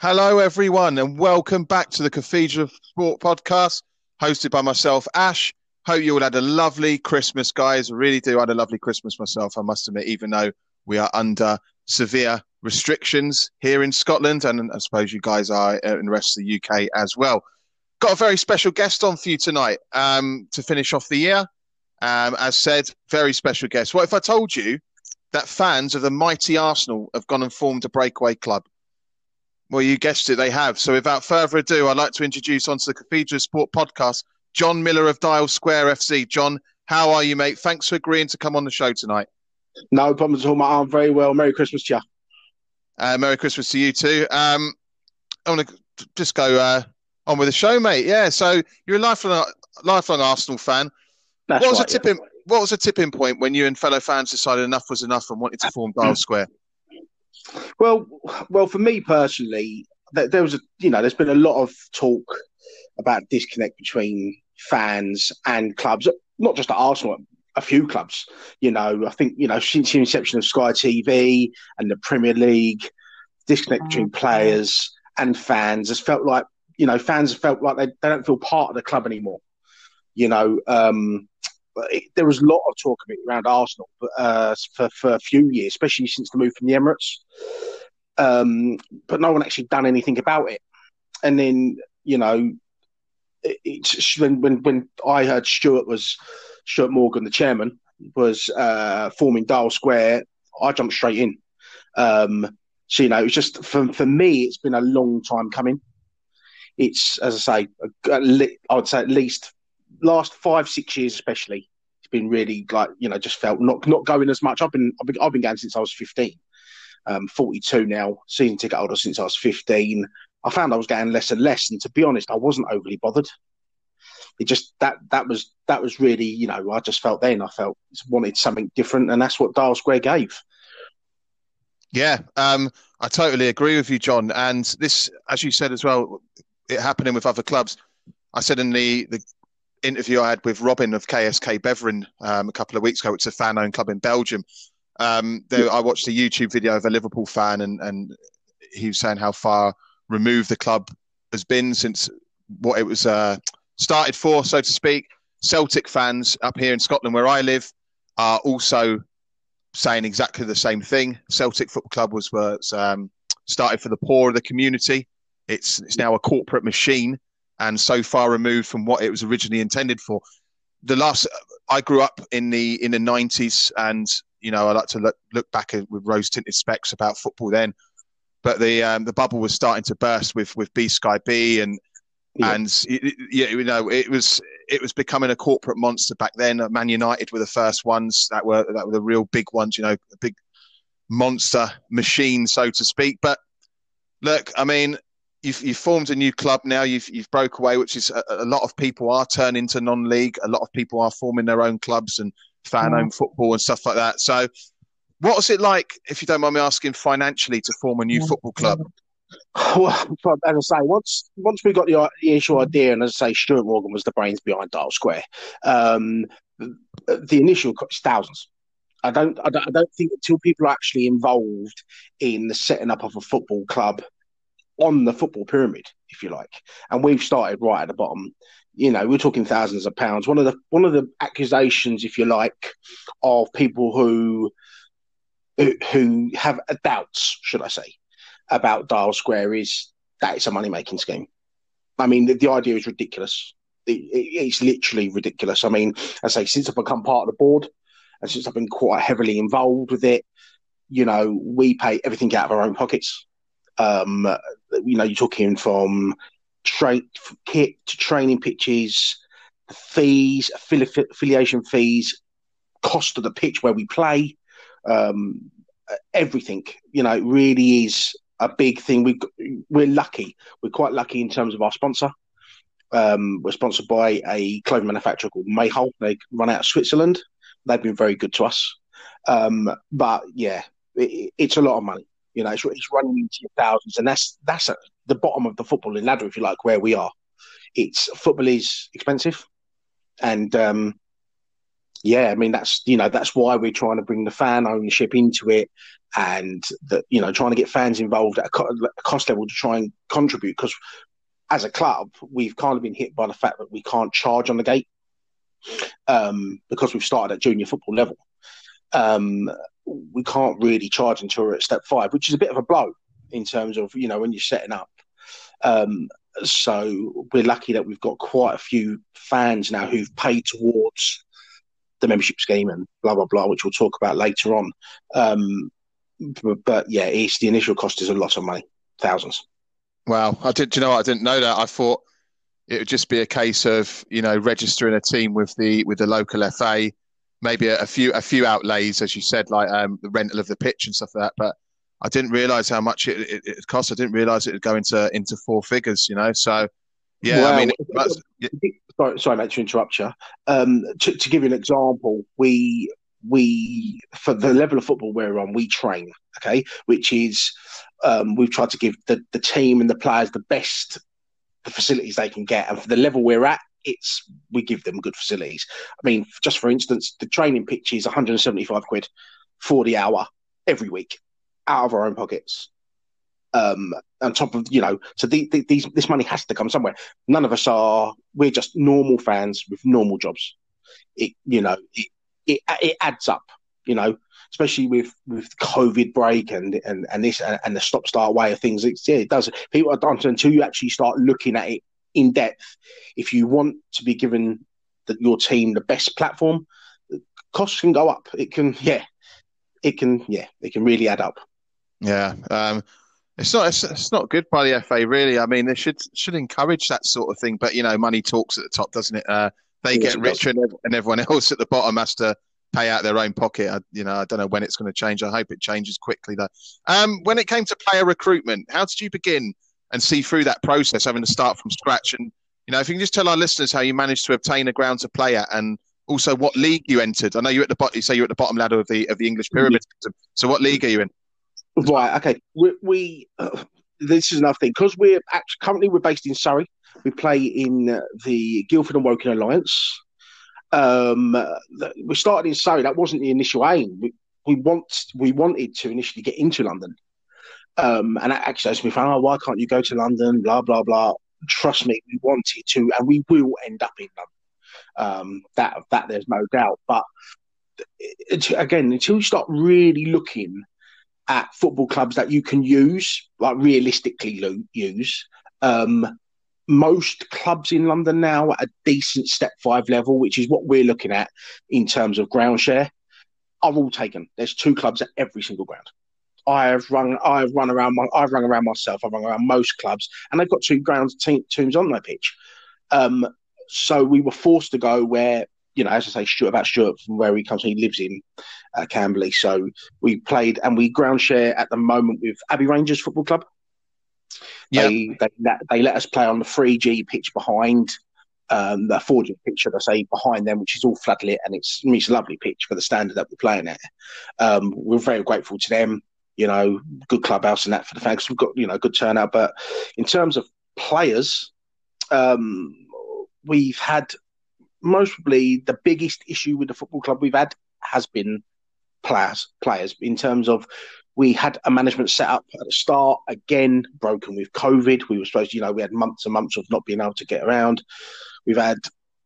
Hello, everyone, and welcome back to the Cathedral of Sport podcast, hosted by myself, Ash. Hope you all had a lovely Christmas, guys. I really do. I had a lovely Christmas myself, I must admit, even though we are under severe restrictions here in Scotland, and I suppose you guys are in the rest of the UK as well. Got a very special guest on for you tonight um, to finish off the year. Um, as said, very special guest. What if I told you that fans of the mighty Arsenal have gone and formed a breakaway club? Well, you guessed it, they have. So without further ado, I'd like to introduce onto the Cathedral Sport podcast, John Miller of Dial Square FC. John, how are you, mate? Thanks for agreeing to come on the show tonight. No problem at all, mate. I'm very well. Merry Christmas to you. Uh, Merry Christmas to you too. Um, I want to just go uh, on with the show, mate. Yeah, so you're a lifelong, lifelong Arsenal fan. That's what was right, a tipping? What was a tipping point when you and fellow fans decided enough was enough and wanted to form Dial Square? Well, well, for me personally, there, there was a you know, there's been a lot of talk about disconnect between fans and clubs, not just at Arsenal, a few clubs. You know, I think you know since the inception of Sky TV and the Premier League, disconnect between players and fans has felt like you know fans have felt like they, they don't feel part of the club anymore. You know, um, there was a lot of talk around Arsenal uh, for for a few years, especially since the move from the Emirates. Um, but no one actually done anything about it. And then you know, it, it's when when when I heard Stuart was Stuart Morgan, the chairman, was uh, forming Dial Square, I jumped straight in. Um, so you know, it's just for for me, it's been a long time coming. It's as I say, I would say at least last five six years, especially, it's been really like you know just felt not not going as much. I've been I've been, I've been going since I was fifteen. Um, 42 now, season ticket holder since I was 15. I found I was getting less and less, and to be honest, I wasn't overly bothered. It just that that was that was really you know I just felt then I felt wanted something different, and that's what Dial Square gave. Yeah, um, I totally agree with you, John. And this, as you said as well, it happening with other clubs. I said in the, the interview I had with Robin of KSK Beveren um, a couple of weeks ago, it's a fan owned club in Belgium. Um, there, I watched a YouTube video of a Liverpool fan, and, and he was saying how far removed the club has been since what it was uh, started for, so to speak. Celtic fans up here in Scotland, where I live, are also saying exactly the same thing. Celtic Football Club was, was um, started for the poor of the community. It's it's now a corporate machine, and so far removed from what it was originally intended for. The last I grew up in the in the nineties, and you know I like to look look back with rose tinted specs about football then. But the um, the bubble was starting to burst with with B Sky B and yeah. and yeah, you know it was it was becoming a corporate monster back then. Man United were the first ones that were that were the real big ones, you know, a big monster machine, so to speak. But look, I mean, you've, you've formed a new club now. You've you've broke away, which is a, a lot of people are turning to non-league. A lot of people are forming their own clubs and fan-owned mm. football and stuff like that. So, what was it like, if you don't mind me asking, financially to form a new mm. football club? Well, as I say, once once we got the, the initial idea, and as I say, Stuart Morgan was the brains behind Dial Square. Um, the initial cost thousands. I don't, I don't, I don't think until people are actually involved in the setting up of a football club on the football pyramid, if you like, and we've started right at the bottom. You know, we're talking thousands of pounds. One of the one of the accusations, if you like, of people who who have doubts, should I say, about Dial Square is that it's a money making scheme. I mean, the, the idea is ridiculous. It, it, it's literally ridiculous. I mean, I say, since I've become part of the board and since I've been quite heavily involved with it, you know, we pay everything out of our own pockets. Um, you know, you're talking from train kit to training pitches, fees, affili- affiliation fees, cost of the pitch where we play, um, everything. You know, it really is a big thing. We we're lucky. We're quite lucky in terms of our sponsor. Um, we're sponsored by a clothing manufacturer called Mayhole. They run out of Switzerland. They've been very good to us. Um, but yeah, it, it's a lot of money. You know, it's, it's running into your thousands, and that's that's at the bottom of the footballing ladder, if you like, where we are. It's football is expensive, and um, yeah, I mean that's you know that's why we're trying to bring the fan ownership into it, and that you know trying to get fans involved at a, co- a cost level to try and contribute because as a club we've kind of been hit by the fact that we can't charge on the gate um, because we've started at junior football level. Um, we can't really charge until we're at step five, which is a bit of a blow in terms of you know when you're setting up. Um, so we're lucky that we've got quite a few fans now who've paid towards the membership scheme and blah blah blah, which we'll talk about later on. Um, but, but, yeah, it's the initial cost is a lot of money, thousands. Wow, I did. You know, I didn't know that. I thought it would just be a case of you know registering a team with the with the local FA, maybe a, a few a few outlays, as you said, like um, the rental of the pitch and stuff like that. But I didn't realise how much it, it, it cost. I didn't realise it would go into into four figures. You know, so yeah, I mean, yeah. sorry, sorry, mate, to interrupt you. Um, to, to give you an example, we we for the level of football we're on, we train, okay, which is um, we've tried to give the, the team and the players the best the facilities they can get, and for the level we're at, it's we give them good facilities. I mean, just for instance, the training pitch is 175 quid for the hour every week out of our own pockets. Um, on top of you know, so the, the, these this money has to come somewhere. None of us are. We're just normal fans with normal jobs. It you know it it, it adds up. You know, especially with with COVID break and and and this and, and the stop start way of things. It's, yeah, it does. People are done until you actually start looking at it in depth. If you want to be given the, your team the best platform, costs can go up. It can, yeah, it can, yeah, it can really add up. Yeah, um, it's not it's, it's, not good by the FA really. I mean, they should should encourage that sort of thing, but you know, money talks at the top, doesn't it? Uh, they get richer, and, and everyone else at the bottom has to pay out their own pocket. I, you know, I don't know when it's going to change. I hope it changes quickly though. Um, when it came to player recruitment, how did you begin and see through that process, having to start from scratch? And you know, if you can just tell our listeners how you managed to obtain a ground to play at, and also what league you entered. I know you're at the bottom. You say you're at the bottom ladder of the of the English pyramid. So, what league are you in? Right. Okay. We. we uh, this is another thing because we're actually currently we're based in Surrey. We play in the Guildford and Woking Alliance. Um, we started in Surrey. That wasn't the initial aim. We, we want we wanted to initially get into London. Um, and actually, we found, oh, why can't you go to London? Blah blah blah. Trust me, we wanted to, and we will end up in London. Um, that that there's no doubt. But it, again, until you start really looking at football clubs that you can use, like realistically use. Um, most clubs in London now at a decent step five level, which is what we're looking at in terms of ground share, are all taken. There's two clubs at every single ground. I have run, I have run around, my, I've run around myself. I've run around most clubs, and they've got two grounds te- teams on their pitch. Um, so we were forced to go where you know, as I say, Stuart about Stuart from where he comes, he lives in uh, Camberley. So we played and we ground share at the moment with Abbey Rangers Football Club. Yep. They, they, they let us play on the 3G pitch behind um, the 4G pitch, should I say, behind them, which is all floodlit and it's, it's a lovely pitch for the standard that we're playing at. Um, we're very grateful to them, you know, good clubhouse and that for the fans. We've got, you know, good turnout. But in terms of players, um, we've had mostly the biggest issue with the football club we've had has been players. Players in terms of we had a management set up at the start again broken with COVID. We were supposed, to, you know, we had months and months of not being able to get around. We've had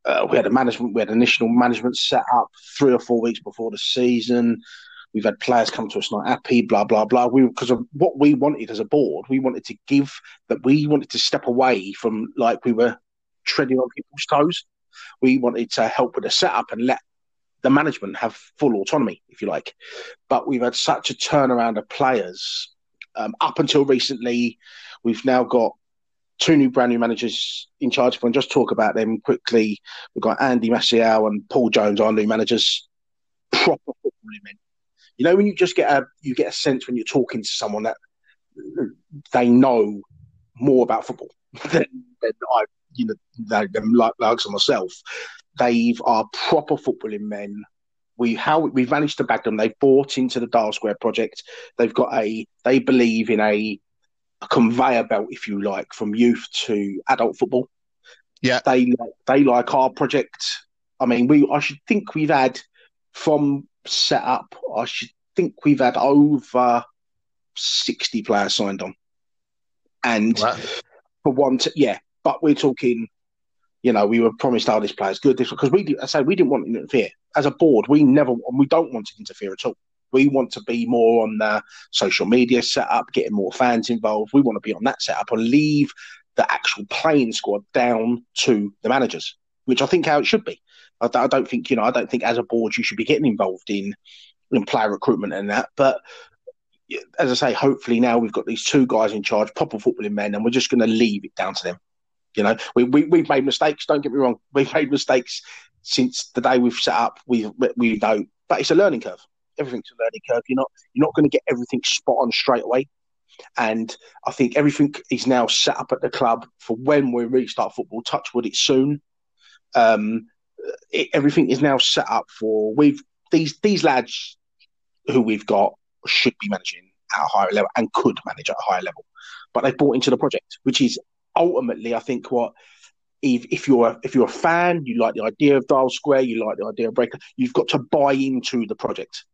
uh, we had a management, we had initial management set up three or four weeks before the season. We've had players come to us not happy, blah blah blah. We because of what we wanted as a board, we wanted to give that we wanted to step away from like we were treading on people's toes. We wanted to help with the setup and let the management have full autonomy, if you like. But we've had such a turnaround of players. Um, up until recently, we've now got two new brand new managers in charge. If I can just talk about them quickly, we've got Andy Maciel and Paul Jones, our new managers. Proper footballing men. You know when you just get a you get a sense when you're talking to someone that they know more about football than, than I you know, them like likes of myself, They've are proper footballing men. We how we've managed to bag them. They've bought into the Dial Square project. They've got a they believe in a, a conveyor belt, if you like, from youth to adult football. Yeah, they they like our project. I mean, we I should think we've had from set up. I should think we've had over sixty players signed on, and wow. for one, to, yeah. But we're talking, you know, we were promised, "Oh, this player's good." This because we, I say, we didn't want to interfere as a board. We never, we don't want to interfere at all. We want to be more on the social media setup, getting more fans involved. We want to be on that setup and leave the actual playing squad down to the managers, which I think how it should be. I, I don't think you know. I don't think as a board you should be getting involved in in player recruitment and that. But as I say, hopefully now we've got these two guys in charge, proper footballing men, and we're just going to leave it down to them. You know, we, we we've made mistakes. Don't get me wrong, we've made mistakes since the day we've set up. We we know, but it's a learning curve. Everything's a learning curve. You're not you're not going to get everything spot on straight away. And I think everything is now set up at the club for when we restart football. Touch wood, it's soon. Um, it, everything is now set up for we've these these lads who we've got should be managing at a higher level and could manage at a higher level, but they've bought into the project, which is ultimately, I think, what if, if you're a, if you're a fan, you like the idea of Dial Square, you like the idea of Breaker, you've got to buy into the project,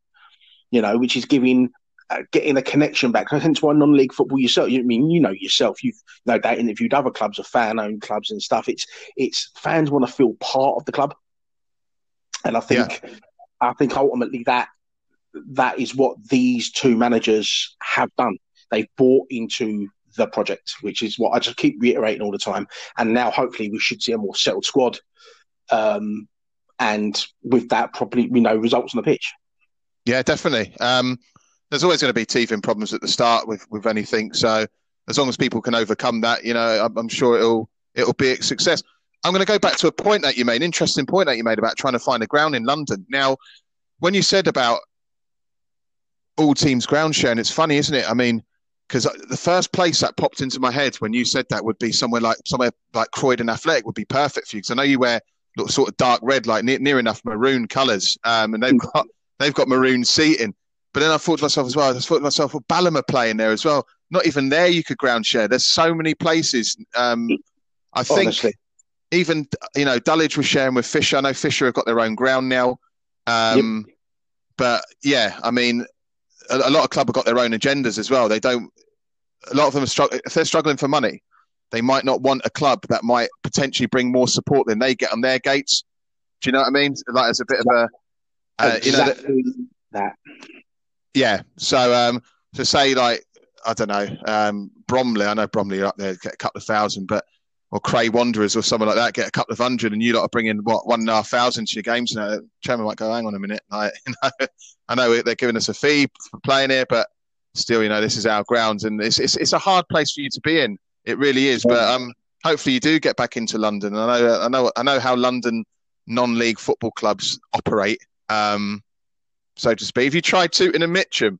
you know, which is giving uh, getting a connection back. Hence why non-league football yourself. You I mean you know yourself. You've no doubt interviewed other clubs of fan-owned clubs and stuff. It's it's fans want to feel part of the club, and I think yeah. I think ultimately that that is what these two managers have done. They've bought into the project, which is what I just keep reiterating all the time. And now, hopefully, we should see a more settled squad. Um, and with that, probably we know results on the pitch. Yeah, definitely. Um, there's always going to be teething problems at the start with with anything. So as long as people can overcome that, you know, I'm, I'm sure it'll it'll be a success. I'm going to go back to a point that you made, an interesting point that you made about trying to find a ground in London. Now, when you said about all teams ground sharing, it's funny, isn't it? I mean, because the first place that popped into my head when you said that would be somewhere like somewhere like Croydon Athletic would be perfect for you because I know you wear sort of dark red, like near, near enough maroon colours, um, and they've hmm. got they've got maroon seating. But then I thought to myself as well. I thought to myself, well, Balham are playing there as well. Not even there you could ground share. There's so many places. Um, I think Honestly. even you know Dulwich was sharing with Fisher. I know Fisher have got their own ground now. Um, yep. But yeah, I mean, a, a, lot of club have got their own agendas as well. They don't. A lot of them are struggling. If they're struggling for money, they might not want a club that might potentially bring more support than they get on their gates. Do you know what I mean? Like it's a bit of a, uh, exactly you know, that. Yeah. So um, to say like I don't know um, Bromley, I know Bromley are up there get a couple of thousand, but or Cray Wanderers or someone like that get a couple of hundred, and you lot are bringing what one and a half thousand to your games. Know, chairman might go, "Hang on a minute, like, you know, I know they're giving us a fee for playing here, but still, you know, this is our grounds, and it's it's, it's a hard place for you to be in. It really is. But um, hopefully, you do get back into London. I know, I know, I know how London non-league football clubs operate. Um, so to speak. Have you tried Tooting and Mitcham?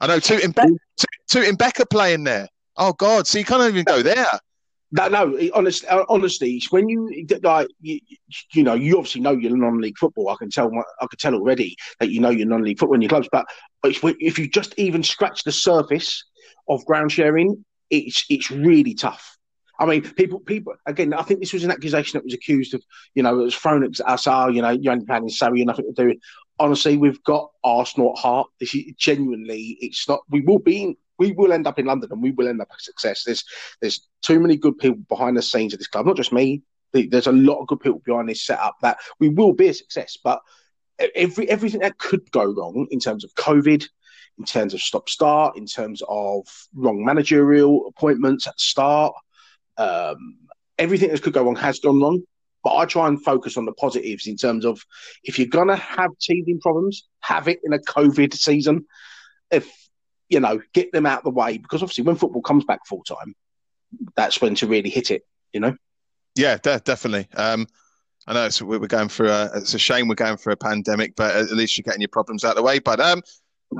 I know Tooting, Be- Tooting Becker playing there. Oh God, so you can't even go there. No, no. Honestly, uh, honestly, when you like, you, you, know, you obviously know your non-league football. I can tell, I can tell already that you know your non-league football in your clubs. But if you just even scratch the surface of ground sharing, it's it's really tough. I mean, people, people. Again, I think this was an accusation that was accused of, you know, it was thrown at us. Oh, you know, you're only playing in Surrey, you nothing to do honestly, we've got Arsenal at heart. This is genuinely, it's not. We will be. we will end up in London, and we will end up a success. There's there's too many good people behind the scenes of this club. Not just me. There's a lot of good people behind this setup that we will be a success. But every everything that could go wrong in terms of COVID, in terms of stop start, in terms of wrong managerial appointments at start, um, everything that could go wrong has gone wrong. But I try and focus on the positives in terms of if you're gonna have teething problems, have it in a COVID season. If you know, get them out of the way because obviously when football comes back full time, that's when to really hit it. You know. Yeah, de- definitely. Um, I know it's, we're going through a. It's a shame we're going through a pandemic, but at least you're getting your problems out of the way. But um,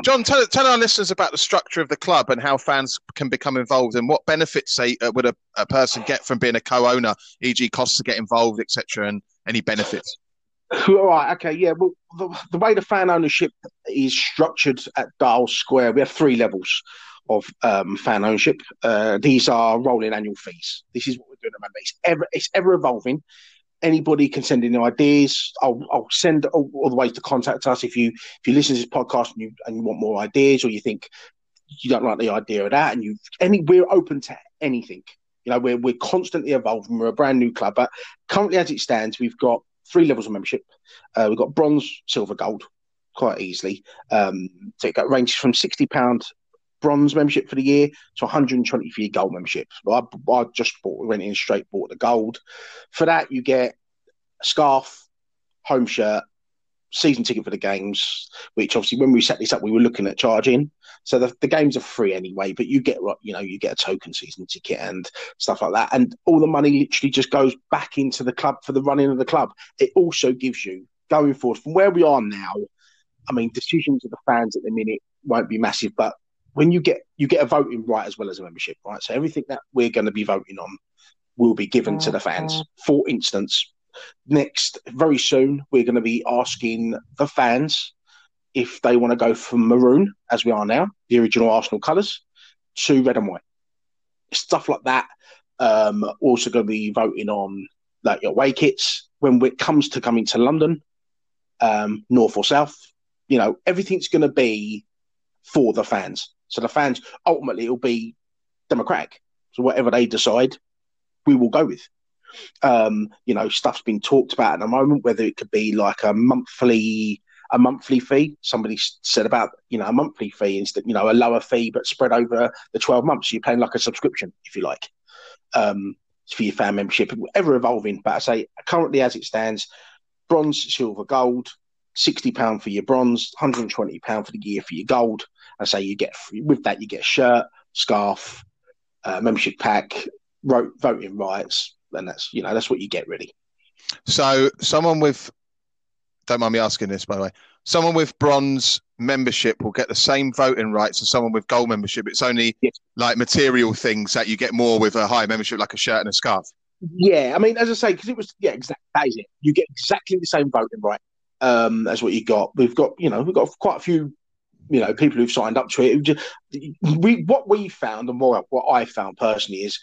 John, tell, tell our listeners about the structure of the club and how fans can become involved and what benefits say, uh, would a, a, person get from being a co-owner, e.g., costs to get involved, etc., and any benefits. All right. Okay. Yeah. Well, the, the, way the fan ownership is structured at Dial Square, we have three levels of um, fan ownership. Uh, these are rolling annual fees. This is what we're doing moment. It's ever, it's ever evolving anybody can send in ideas. I'll, I'll send all, all, the ways to contact us if you if you listen to this podcast and you and you want more ideas or you think you don't like the idea of that and you any we're open to anything. You know, we're we're constantly evolving. We're a brand new club, but currently as it stands, we've got three levels of membership. Uh, we've got bronze, silver, gold, quite easily. Um, so it ranges from sixty pound bronze membership for the year to 120 for gold membership. I, I just bought, went in straight, bought the gold. For that, you get a scarf, home shirt, season ticket for the games, which obviously when we set this up, we were looking at charging. So the, the games are free anyway, but you get you know you get a token season ticket and stuff like that, and all the money literally just goes back into the club for the running of the club. It also gives you going forward from where we are now. I mean, decisions of the fans at the minute won't be massive, but when you get you get a voting right as well as a membership, right? So everything that we're going to be voting on will be given to the fans. For instance, next very soon we're going to be asking the fans if they want to go from maroon, as we are now, the original Arsenal colours, to red and white. Stuff like that. Um, also going to be voting on like your away kits when it comes to coming to London, um, north or south. You know, everything's going to be for the fans. So the fans ultimately it'll be democratic. So whatever they decide, we will go with. Um, you know, stuff's been talked about at the moment, whether it could be like a monthly a monthly fee. Somebody said about you know a monthly fee instead, you know, a lower fee but spread over the twelve months. So you're paying like a subscription, if you like, um, for your fan membership. Ever evolving, but I say currently as it stands, bronze, silver, gold, sixty pound for your bronze, hundred and twenty pound for the year for your gold. I say you get with that you get a shirt, scarf, uh, membership pack, vote voting rights, and that's you know that's what you get really. So someone with don't mind me asking this by the way, someone with bronze membership will get the same voting rights as someone with gold membership. It's only yes. like material things that you get more with a high membership, like a shirt and a scarf. Yeah, I mean, as I say, because it was yeah, exactly that is it. You get exactly the same voting right um, as what you got. We've got you know we've got quite a few you know people who've signed up to it. We what we found and what what I found personally is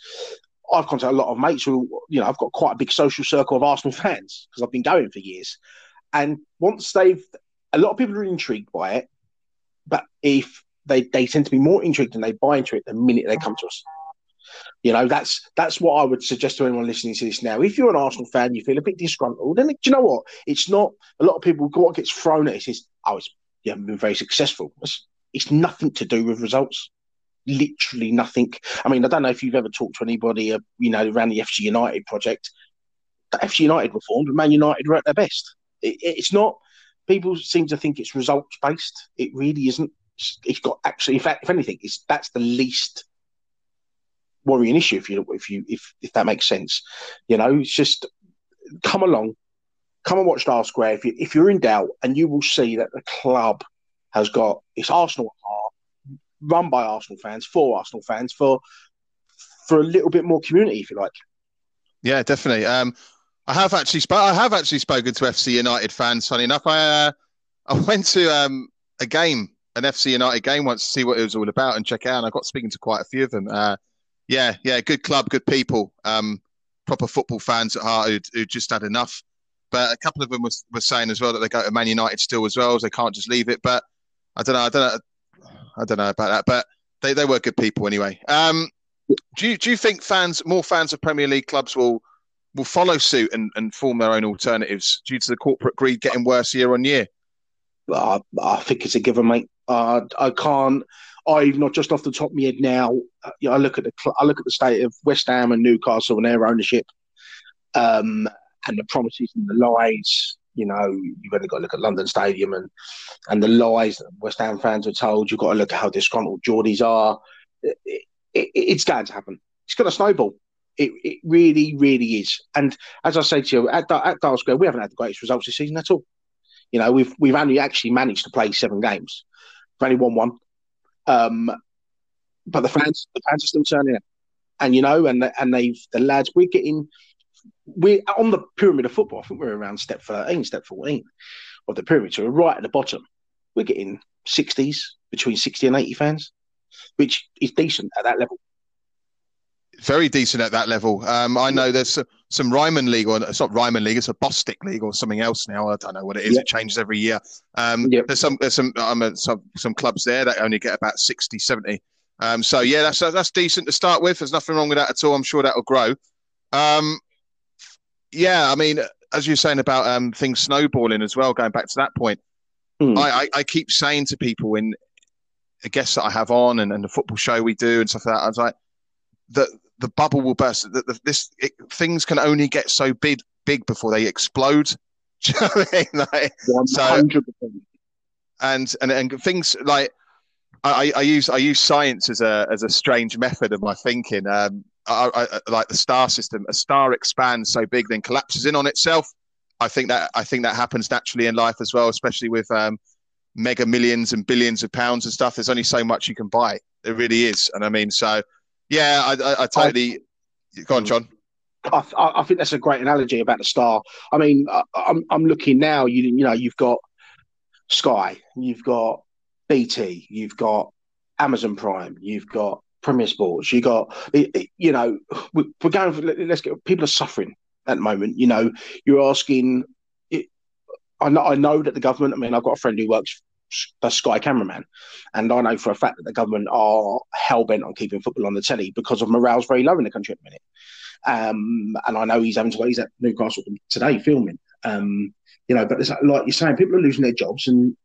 I've contacted a lot of mates who you know I've got quite a big social circle of Arsenal fans because I've been going for years, and once they've a lot of people are intrigued by it, but if they they tend to be more intrigued and they buy into it the minute they come to us. You know, that's that's what I would suggest to anyone listening to this now. If you're an Arsenal fan, you feel a bit disgruntled, then do you know what? It's not a lot of people. What gets thrown at us is, oh, it's you haven't been very successful. It's, it's nothing to do with results. Literally nothing. I mean, I don't know if you've ever talked to anybody, uh, you know, around the FC United project. The FC United were formed, and Man United were at their best. It, it's not. People seem to think it's results based. It really isn't. It's, it's got actually, in fact, if anything, it's that's the least worrying issue. If you if you if if that makes sense, you know, it's just come along, come and watch Dial Square if, you, if you're in doubt, and you will see that the club has got it's Arsenal run by Arsenal fans for Arsenal fans for for a little bit more community, if you like. Yeah, definitely. Um, I have actually sp- I have actually spoken to FC United fans. Funny enough, I uh, I went to um, a game, an FC United game once to see what it was all about and check out. And I got speaking to quite a few of them. Uh, yeah, yeah, good club, good people, um, proper football fans at heart who just had enough. But a couple of them were, were saying as well that they go to Man United still as well, as they can't just leave it. But I don't know, I don't know, I don't know about that. But they, they were good people anyway. Um, do you do you think fans, more fans of Premier League clubs will will follow suit and, and form their own alternatives due to the corporate greed getting worse year on year? I, I think it's a given, mate. Uh, I can't. I not just off the top of my head now. Uh, you know, I look at the I look at the state of West Ham and Newcastle and their ownership. Um, and the promises and the lies. You know, you've only got to look at London Stadium and and the lies that West Ham fans are told. You've got to look at how disgruntled Geordies are. It, it, it's going to happen. It's going to snowball. It, it really, really is. And as I say to you, at, at Dial Square, we haven't had the greatest results this season at all. You know, we've we've only actually managed to play seven games. We've only won one. Um, but the fans, the fans are still turning out. And you know, and and they've the lads, we're getting we're on the pyramid of football. I think we're around step 13, step 14 of the pyramid. So we're right at the bottom. We're getting 60s, between 60 and 80 fans, which is decent at that level. very decent at that level. Um, I know there's some, some Ryman League, or it's not Ryman League, it's a Bostik League or something else now. I don't know what it is. Yep. It changes every year. Um, yep. There's some there's some, um, some some clubs there that only get about 60, 70. Um, so yeah, that's that's decent to start with. There's nothing wrong with that at all. I'm sure that'll grow. Um, yeah, I mean, as you're saying about um, things snowballing as well. Going back to that point, mm. I, I, I keep saying to people in a guest that I have on and, and the football show we do and stuff like that. I was like, the the bubble will burst. That the, this it, things can only get so big big before they explode. You know I mean? Like, 100%. So, and and and things like I, I use I use science as a as a strange method of my thinking. Um, I, I, like the star system, a star expands so big then collapses in on itself. I think that I think that happens naturally in life as well, especially with um, mega millions and billions of pounds and stuff. There's only so much you can buy. It really is, and I mean, so yeah, I, I, I totally. I, go on, John. I, I, think that's a great analogy about the star. I mean, I, I'm I'm looking now. You you know, you've got Sky, you've got BT, you've got Amazon Prime, you've got Premier Sports, you got you know, we're going for let's get people are suffering at the moment. You know, you're asking. I know, I know that the government. I mean, I've got a friend who works the Sky cameraman, and I know for a fact that the government are hell bent on keeping football on the telly because of morale's very low in the country at the minute. Um, and I know he's having to. He's at Newcastle today filming. Um, you know, but it's like you're saying, people are losing their jobs, and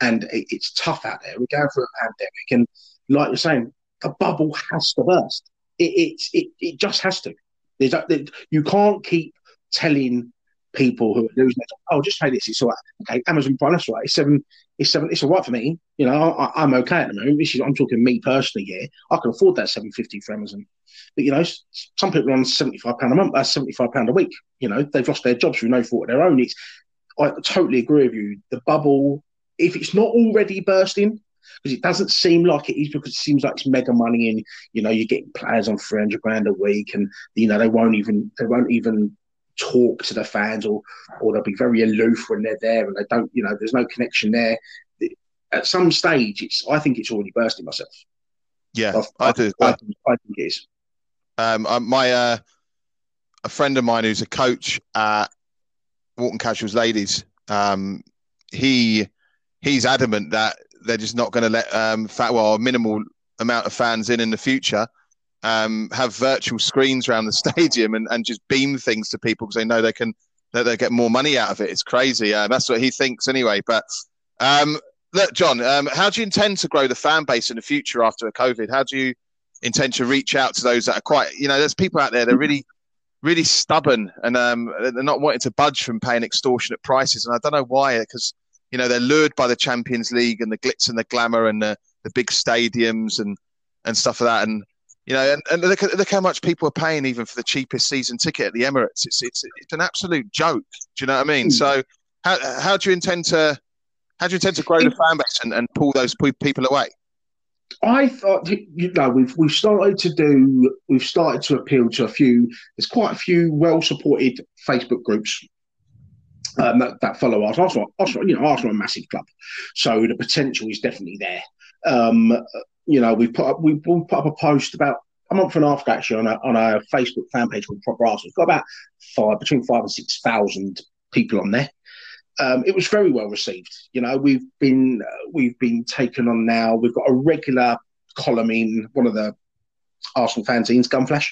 and it, it's tough out there. We're going through a pandemic, and like you're saying, a bubble has to burst. It it it, it just has to. There's a, there, you can't keep telling people who are losing their oh, just pay this. It's all right. Okay, Amazon Prime, that's right. It's seven. It's seven. It's all right for me. You know, I, am okay at the moment. This is, I'm talking me personally here. I can afford that seven fifty for Amazon. But you know, some people are on seventy five pound a month. Uh, that's seventy five pound a week. You know, they've lost their jobs through no fault of their own. It's I totally agree with you. The bubble, if it's not already bursting, because it doesn't seem like it is because it seems like it's mega money and you know you're getting players on 300 grand a week and you know they won't even they won't even talk to the fans or or they'll be very aloof when they're there and they don't you know there's no connection there. At some stage it's i think it's already bursting myself. Yeah i, I do I, think, I think it is. Um my uh a friend of mine who's a coach at Walton Casuals Ladies um he he's adamant that they're just not going to let um fat well minimal amount of fans in in the future um, have virtual screens around the stadium and, and just beam things to people because they know they can that they get more money out of it. It's crazy. Uh, that's what he thinks anyway. But um, look, John, um, how do you intend to grow the fan base in the future after COVID? How do you intend to reach out to those that are quite, you know, there's people out there that are really, really stubborn and um, they're not wanting to budge from paying extortionate prices. And I don't know why, because, you know, they're lured by the Champions League and the glitz and the glamour and the, the big stadiums and, and stuff like that. And you know, and, and look, look how much people are paying even for the cheapest season ticket at the Emirates. It's it's it's an absolute joke. Do you know what I mean? Mm. So how how do you intend to how do you intend to grow the fan base and, and pull those people away? I thought you know we've we've started to do we've started to appeal to a few. There's quite a few well supported Facebook groups um, that, that follow us. Arsenal, Arsenal, you know, Arsenal are a massive club, so the potential is definitely there. Um, you know, we put up we put up a post about a month and a half ago actually on a on a Facebook fan page called Proper Arsenal. We've got about five between five and six thousand people on there. Um, it was very well received. You know, we've been uh, we've been taken on now. We've got a regular column in one of the Arsenal fanzines, Gunflash.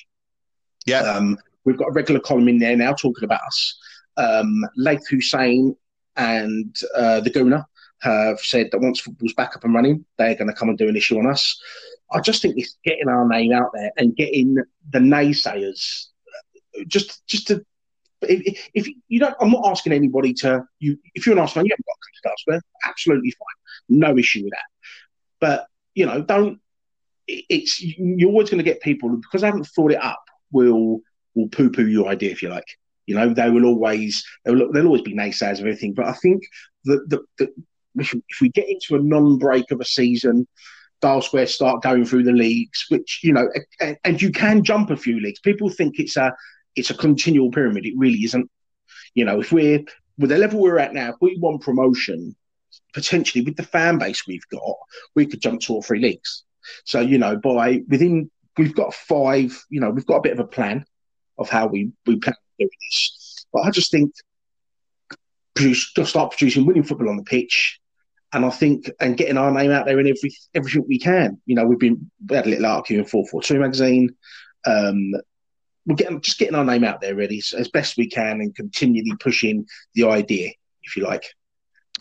Yeah. Um, we've got a regular column in there now talking about us. Um, Laith Hussein and uh, the Gooner have said that once football's back up and running, they're going to come and do an issue on us. I just think it's getting our name out there and getting the naysayers just just to. If, if you don't, I'm not asking anybody to. You, if you're an Arsenal, you haven't got to come to Square. Absolutely fine, no issue with that. But you know, don't. It's you're always going to get people because they haven't thought it up. Will will poo poo your idea if you like. You know, they will always they will, there'll always be naysayers of everything. But I think that if we get into a non-break of a season, Dial Square start going through the leagues, which you know, and, and you can jump a few leagues. People think it's a it's a continual pyramid. It really isn't. You know, if we're with the level we're at now, if we want promotion, potentially with the fan base we've got, we could jump two or three leagues. So you know, by within we've got five. You know, we've got a bit of a plan of how we we plan But I just think produce, just start producing winning football on the pitch, and I think and getting our name out there in every everything we can. You know, we've been we had a little article in four four two magazine. Um, we're getting just getting our name out there really as best we can and continually pushing the idea, if you like.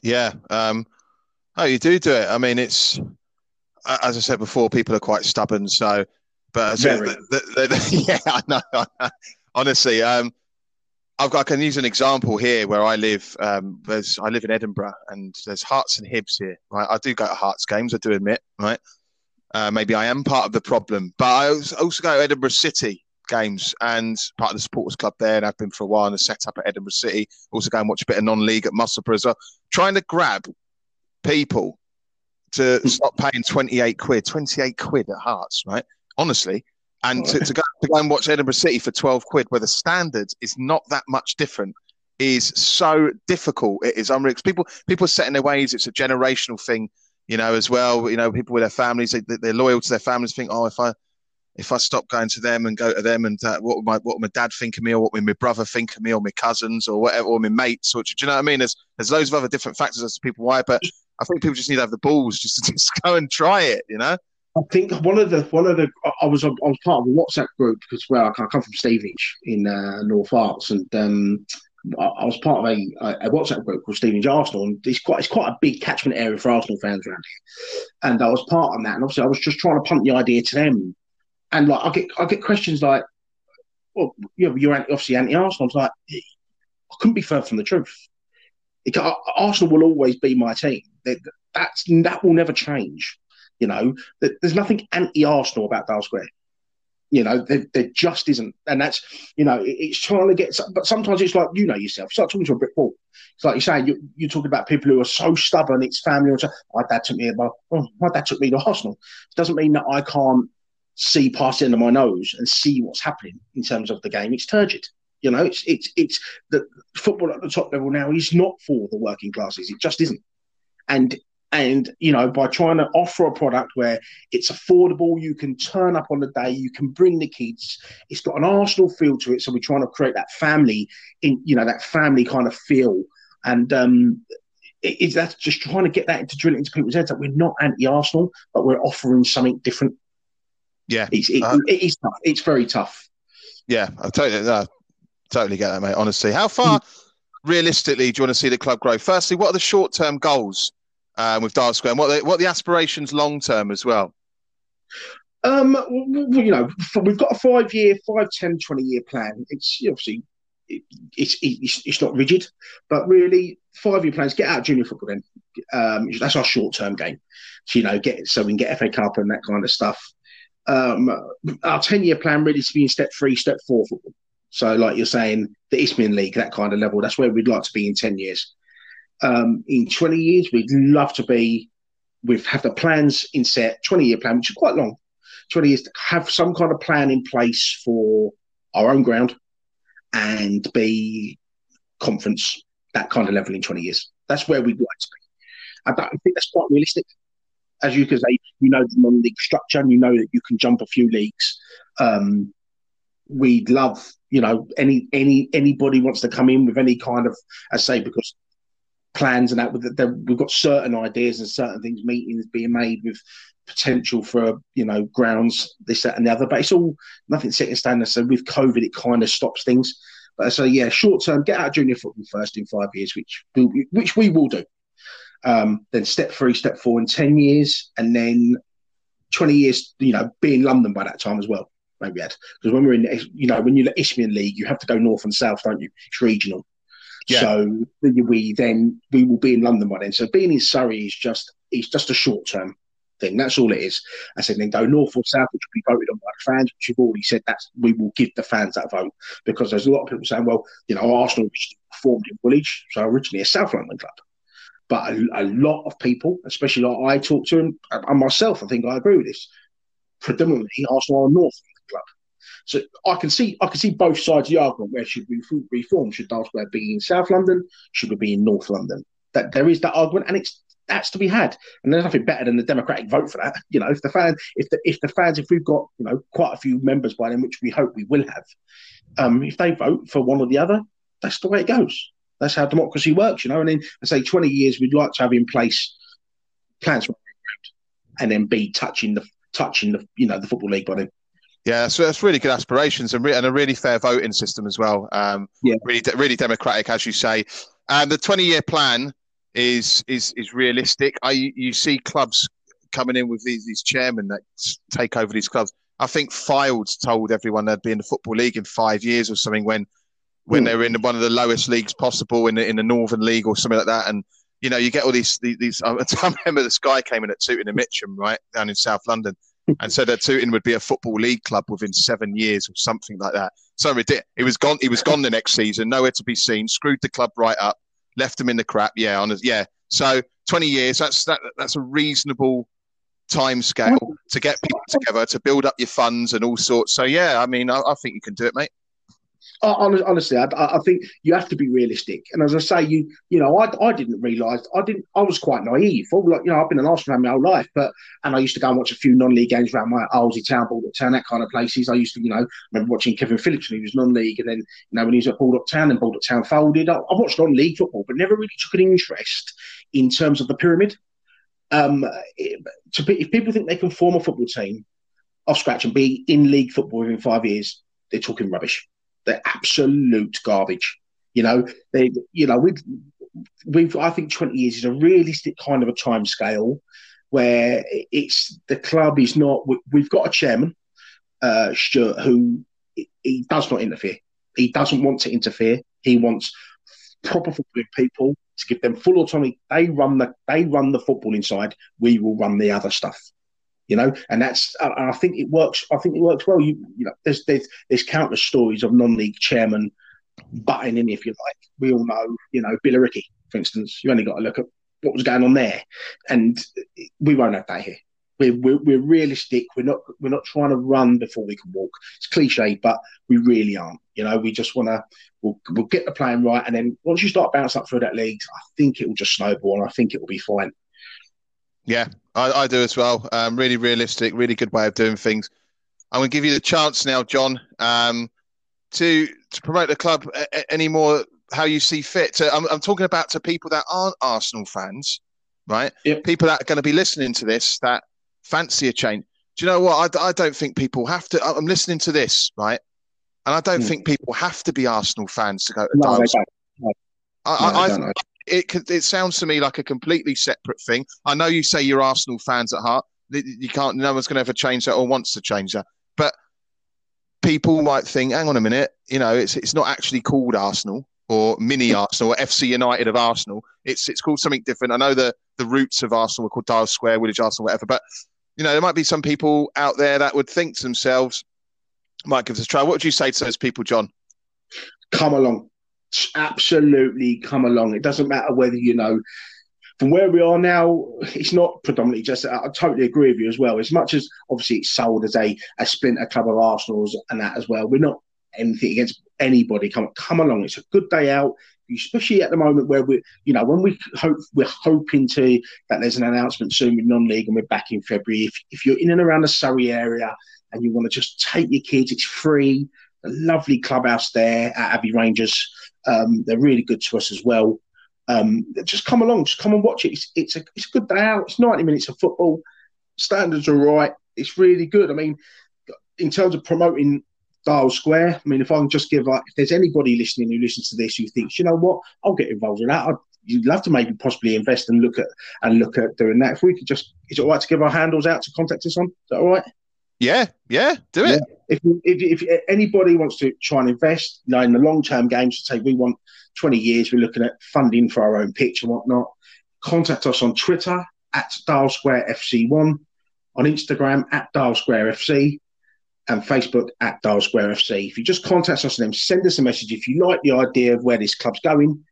Yeah. Um, oh, you do do it. I mean, it's as I said before, people are quite stubborn. So, but the, the, the, yeah, I know. Honestly, um, I've got, I can use an example here where I live. Um, there's I live in Edinburgh, and there's Hearts and Hibs here. Right, I do go to Hearts games. I do admit, right. Uh, maybe I am part of the problem, but I also go to Edinburgh City games and part of the supporters club there, and I've been for a while and set up at Edinburgh City. Also go and watch a bit of non-league at Musselburgh as well. Trying to grab people to stop paying 28 quid, 28 quid at Hearts, right? Honestly, and to, to, go, to go and watch Edinburgh City for 12 quid, where the standard is not that much different, is so difficult. It is unreal. People, people are set in their ways. It's a generational thing, you know, as well. You know, people with their families, they, they're loyal to their families. Think, oh, if I if I stop going to them and go to them, and uh, what my what my dad think of me, or what my brother think of me, or my cousins, or whatever, or my mates, or do you know what I mean? There's there's loads of other different factors as to people why, but I think people just need to have the balls just to just go and try it, you know. I think one of the one of the I was I was part of a WhatsApp group because well. I come from Stevenage in uh, North Herts and um, I was part of a, a WhatsApp group called Stevenage Arsenal and it's quite it's quite a big catchment area for Arsenal fans around here. And I was part of that and obviously I was just trying to punt the idea to them. And like I get I get questions like well you know, you're obviously anti Arsenal I was like I couldn't be further from the truth. It, Arsenal will always be my team. That that will never change you know, there's nothing anti-Arsenal about Dial Square. You know, there, there, just isn't, and that's you know, it's trying to get. But sometimes it's like you know yourself. Start talking to a brick wall. It's like you're saying you, you're talking about people who are so stubborn. It's family. Or so, my dad took me. About, oh, my dad took me to Arsenal. It doesn't mean that I can't see past the end of my nose and see what's happening in terms of the game. It's turgid. You know, it's it's it's the football at the top level now is not for the working classes. It just isn't. And and you know by trying to offer a product where it's affordable you can turn up on the day you can bring the kids it's got an arsenal feel to it. So we're trying to create that family in you know that family kind of feel. And um it's that's just trying to get that into drill it into people's heads that we're not anti-arsenal but we're offering something different. Yeah. It's it, uh, it is tough. It's very tough. Yeah i totally uh, totally get that mate honestly. How far mm. realistically do you want to see the club grow? Firstly what are the short-term goals um, with Dial Square? And what the, what the aspirations long term as well? Um, you know, we've got a five year, five, 10, 20 year plan. It's obviously it, it's, it's it's not rigid, but really five year plans. Get out junior football then. Um, that's our short term game. So you know, get so we can get FA Cup and that kind of stuff. Um, our ten year plan really is to be in step three, step four football. So like you're saying, the Isthmian League, that kind of level. That's where we'd like to be in ten years um, in 20 years, we'd love to be, we've have the plans in set, 20 year plan, which is quite long, 20 years, to have some kind of plan in place for our own ground and be conference, that kind of level in 20 years. That's where we'd like to be. I, I think that's quite realistic. As you can say, you know the non-league structure, and you know that you can jump a few leagues. Um, we'd love, you know, any any anybody wants to come in with any kind of, I say, because plans and that. We've got certain ideas and certain things, meetings being made with potential for you know grounds, this, that, and the other. But it's all nothing set in stone. So with COVID, it kind of stops things. But so yeah, short term, get out of junior football first in five years, which we, which we will do. Um, then step three, step four in ten years, and then twenty years. You know, be in London by that time as well. Maybe yet because when we're in, you know, when you're the Isthmian League, you have to go north and south, don't you? It's regional. Yeah. So we then we will be in London by then. So being in Surrey is just it's just a short term thing. That's all it is. I said then go north or south, which will be voted on by the fans, which you've already said that we will give the fans that vote because there's a lot of people saying, well, you know, Arsenal formed in Woolwich, so originally a South London club. But a, a lot of people, especially like I talk to them and myself, I think I agree with this. Predominantly, Arsenal are North. So I can see I can see both sides of the argument. Where should we reform? Should Dial Square be in South London? Should it be in North London? That there is that argument, and it's that's to be had, and there's nothing better than the democratic vote for that. You know, if the fans, if the if the fans, if we've got you know quite a few members by then, which we hope we will have, um, if they vote for one or the other, that's the way it goes. That's how democracy works, you know. And then I say 20 years, we'd like to have in place plans for and then be touching the touching the you know the football league by then. Yeah, so that's really good aspirations and, re- and a really fair voting system as well. Um, yeah, really, de- really democratic, as you say. And the twenty-year plan is is is realistic. I you see clubs coming in with these these chairmen that take over these clubs. I think Fylde told everyone they'd be in the football league in five years or something when when hmm. they were in one of the lowest leagues possible in the, in the Northern League or something like that. And you know, you get all these these. these I remember this guy came in at Tooting and Mitcham, right down in South London, and said that Tooting would be a football league club within seven years or something like that. So He was gone. He was gone the next season, nowhere to be seen. Screwed the club right up, left them in the crap. Yeah, on a, yeah. So twenty years. That's that. That's a reasonable time scale to get people together to build up your funds and all sorts. So yeah, I mean, I, I think you can do it, mate honestly, I, I, think you have to be realistic. And as I say, you you know, I, I didn't realise I didn't I was quite naive. All like you know, I've been an Arsenal fan my whole life, but and I used to go and watch a few non-league games around my Arlesey Town, Baldock Town, that kind of places. I used to, you know, remember watching Kevin Phillips when he was non-league, and then you know when he was at Baldock Town and Baldock Town folded. I, I watched non-league football, but never really took an interest in terms of the pyramid. Um, it, to, if people think they can form a football team off scratch and be in league football within five years, they're talking rubbish. They're absolute garbage. You know, they, you know, we've, we've, I think 20 years is a realistic kind of a time scale where it's the club is not, we, have got a chairman, uh, Stuart, who he does not interfere. He doesn't want to interfere. He wants proper footballing people to give them full autonomy. They run the they run the football inside. We will run the other stuff you know, and that's and I think it works. I think it works well. You, you know, there's there's there's countless stories of non-league chairman butting in, if you like. We all know, you know, Billericay, for instance. You only got to look at what was going on there, and we won't have that here. We're, we're, we're realistic. We're not we're not trying to run before we can walk. It's cliche, but we really aren't. You know, we just want to we'll, we'll get the plan right, and then once you start bouncing up through that league, I think it will just snowball, and I think it will be fine. Yeah, I, I do as well. Um, really realistic, really good way of doing things. I'm going to give you the chance now, John, um, to to promote the club a- any more how you see fit. So I'm, I'm talking about to people that aren't Arsenal fans, right? Yep. People that are going to be listening to this that fancy a change. Do you know what? I, I don't think people have to. I'm listening to this, right? And I don't mm. think people have to be Arsenal fans to go to no, no. I, no, I, it it sounds to me like a completely separate thing. I know you say you're Arsenal fans at heart. You can't. No one's going to ever change that or wants to change that. But people might think, hang on a minute, you know, it's it's not actually called Arsenal or mini hmm. Arsenal or FC United of Arsenal. It's it's called something different. I know the the roots of Arsenal were called Dial Square, Village Arsenal, whatever. But you know, there might be some people out there that would think to themselves, might give this a try. What would you say to those people, John? Come along absolutely come along. It doesn't matter whether you know from where we are now, it's not predominantly just. I totally agree with you as well. As much as obviously it's sold as a a splinter club of Arsenal's and that as well, we're not anything against anybody. Come come along. It's a good day out, especially at the moment where we, you know, when we hope we're hoping to that there's an announcement soon with non-league and we're back in February. If if you're in and around the Surrey area and you want to just take your kids, it's free. A lovely clubhouse there at Abbey Rangers. Um, they're really good to us as well. Um, just come along, just come and watch it. It's, it's, a it's a good day out. It's 90 minutes of football. Standards are right. It's really good. I mean, in terms of promoting Dial Square, I mean, if I can just give like, if there's anybody listening who listens to this who thinks, you know what, I'll get involved in that. I'd, you'd love to maybe possibly invest and look at and look at doing that. If we could just, is it all right to give our handles out to contact us on? Is that all right? Yeah, yeah, do it. If, if, if anybody wants to try and invest, you know, in the long term games, to say we want 20 years, we're looking at funding for our own pitch and whatnot, contact us on Twitter at Dial Square FC1, on Instagram at Dial Square FC, and Facebook at Dial Square FC. If you just contact us and then send us a message if you like the idea of where this club's going,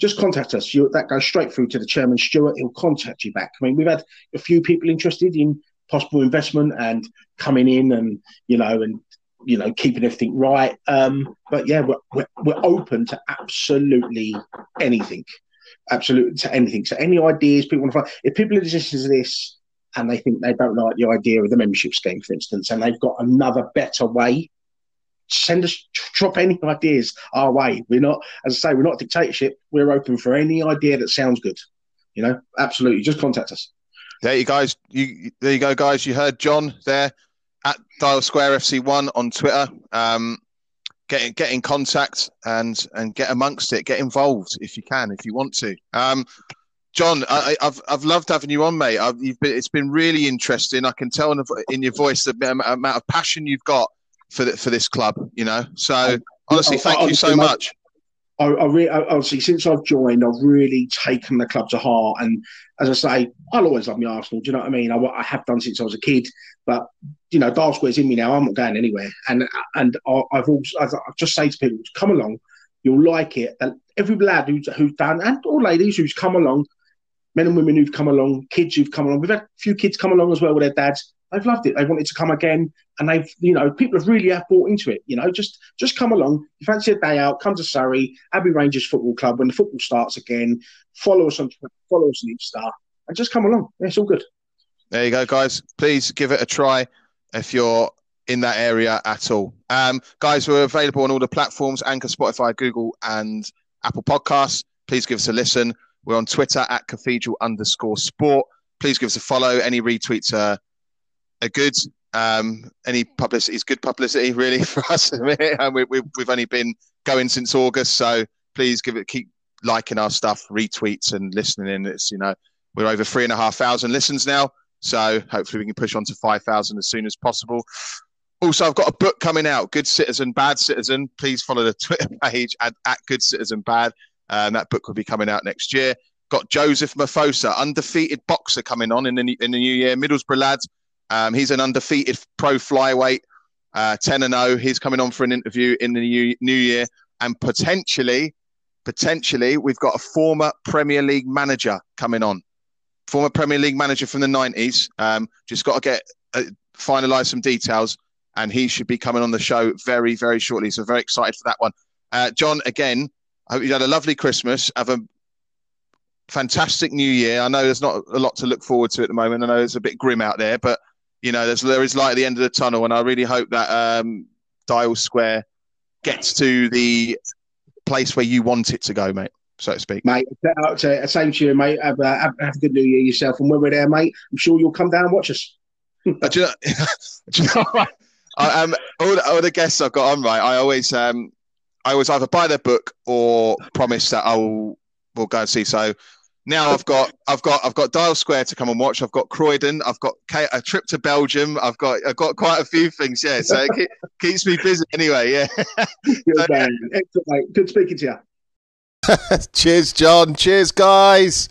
just contact us. You, that goes straight through to the chairman, Stuart. He'll contact you back. I mean, we've had a few people interested in possible investment and coming in and you know and you know keeping everything right. Um, but yeah, we're, we're, we're open to absolutely anything. absolutely to anything. So any ideas people want to find, if people are listening to this and they think they don't like the idea of the membership scheme, for instance, and they've got another better way, send us, drop any ideas our way. We're not, as I say, we're not a dictatorship. We're open for any idea that sounds good. You know, absolutely. Just contact us. There you guys. You there you go, guys. You heard John there at Dial Square FC One on Twitter. Um, get get in contact and and get amongst it. Get involved if you can, if you want to. Um, John, I, have I've loved having you on, mate. I've, you've been, it's been really interesting. I can tell in, in your voice the amount of passion you've got for the, for this club. You know, so honestly, thank you so much. I, I obviously, since I've joined, I've really taken the club to heart. And as I say, I'll always love my Arsenal. Do you know what I mean? I, I have done since I was a kid. But you know, Dial Square's in me now. I'm not going anywhere. And and I've also I've just say to people, come along, you'll like it. And every lad who's, who's done, and all ladies who's come along, men and women who've come along, kids who've come along. We've had a few kids come along as well with their dads. They've loved it. They wanted to come again, and they've, you know, people have really have bought into it. You know, just just come along. You fancy a day out? Come to Surrey, Abbey Rangers Football Club when the football starts again. Follow us on follow us on Insta, and just come along. Yeah, it's all good. There you go, guys. Please give it a try if you're in that area at all. Um, guys, we're available on all the platforms: Anchor, Spotify, Google, and Apple Podcasts. Please give us a listen. We're on Twitter at Cathedral underscore Sport. Please give us a follow. Any retweets are are good. Um, any publicity is good publicity, really, for us. and we, we, we've only been going since August, so please give it, keep liking our stuff, retweets, and listening in. It's you know we're over three and a half thousand listens now, so hopefully we can push on to five thousand as soon as possible. Also, I've got a book coming out, Good Citizen, Bad Citizen. Please follow the Twitter page at, at Good Citizen Bad. Um, that book will be coming out next year. Got Joseph Mafosa, undefeated boxer, coming on in the, in the new year. Middlesbrough lads, um, he's an undefeated pro flyweight, uh, 10 and 0. He's coming on for an interview in the new, new year. And potentially, potentially, we've got a former Premier League manager coming on. Former Premier League manager from the 90s. Um, just got to get uh, finalize some details, and he should be coming on the show very, very shortly. So, very excited for that one. Uh, John, again, I hope you had a lovely Christmas. Have a fantastic New Year. I know there's not a lot to look forward to at the moment. I know it's a bit grim out there, but you know, there's there is light at the end of the tunnel, and I really hope that um, Dial Square gets to the place where you want it to go, mate, so to speak. Mate, to, same to you, mate. Have, uh, have, have, a good New Year yourself, and when we're there, mate, I'm sure you'll come down and watch us. uh, do you know, do you know I, um, all, the, all the guests I've got on, right, I always um, I always either buy their book or promise that I will will go and see. So now I've got I've got I've got Dial Square to come and watch. I've got Croydon. I've got a trip to Belgium. I've got I've got quite a few things. Yeah, so it keeps me busy anyway. Yeah. Good, Excellent, mate. Good speaking to you. Cheers, John. Cheers, guys.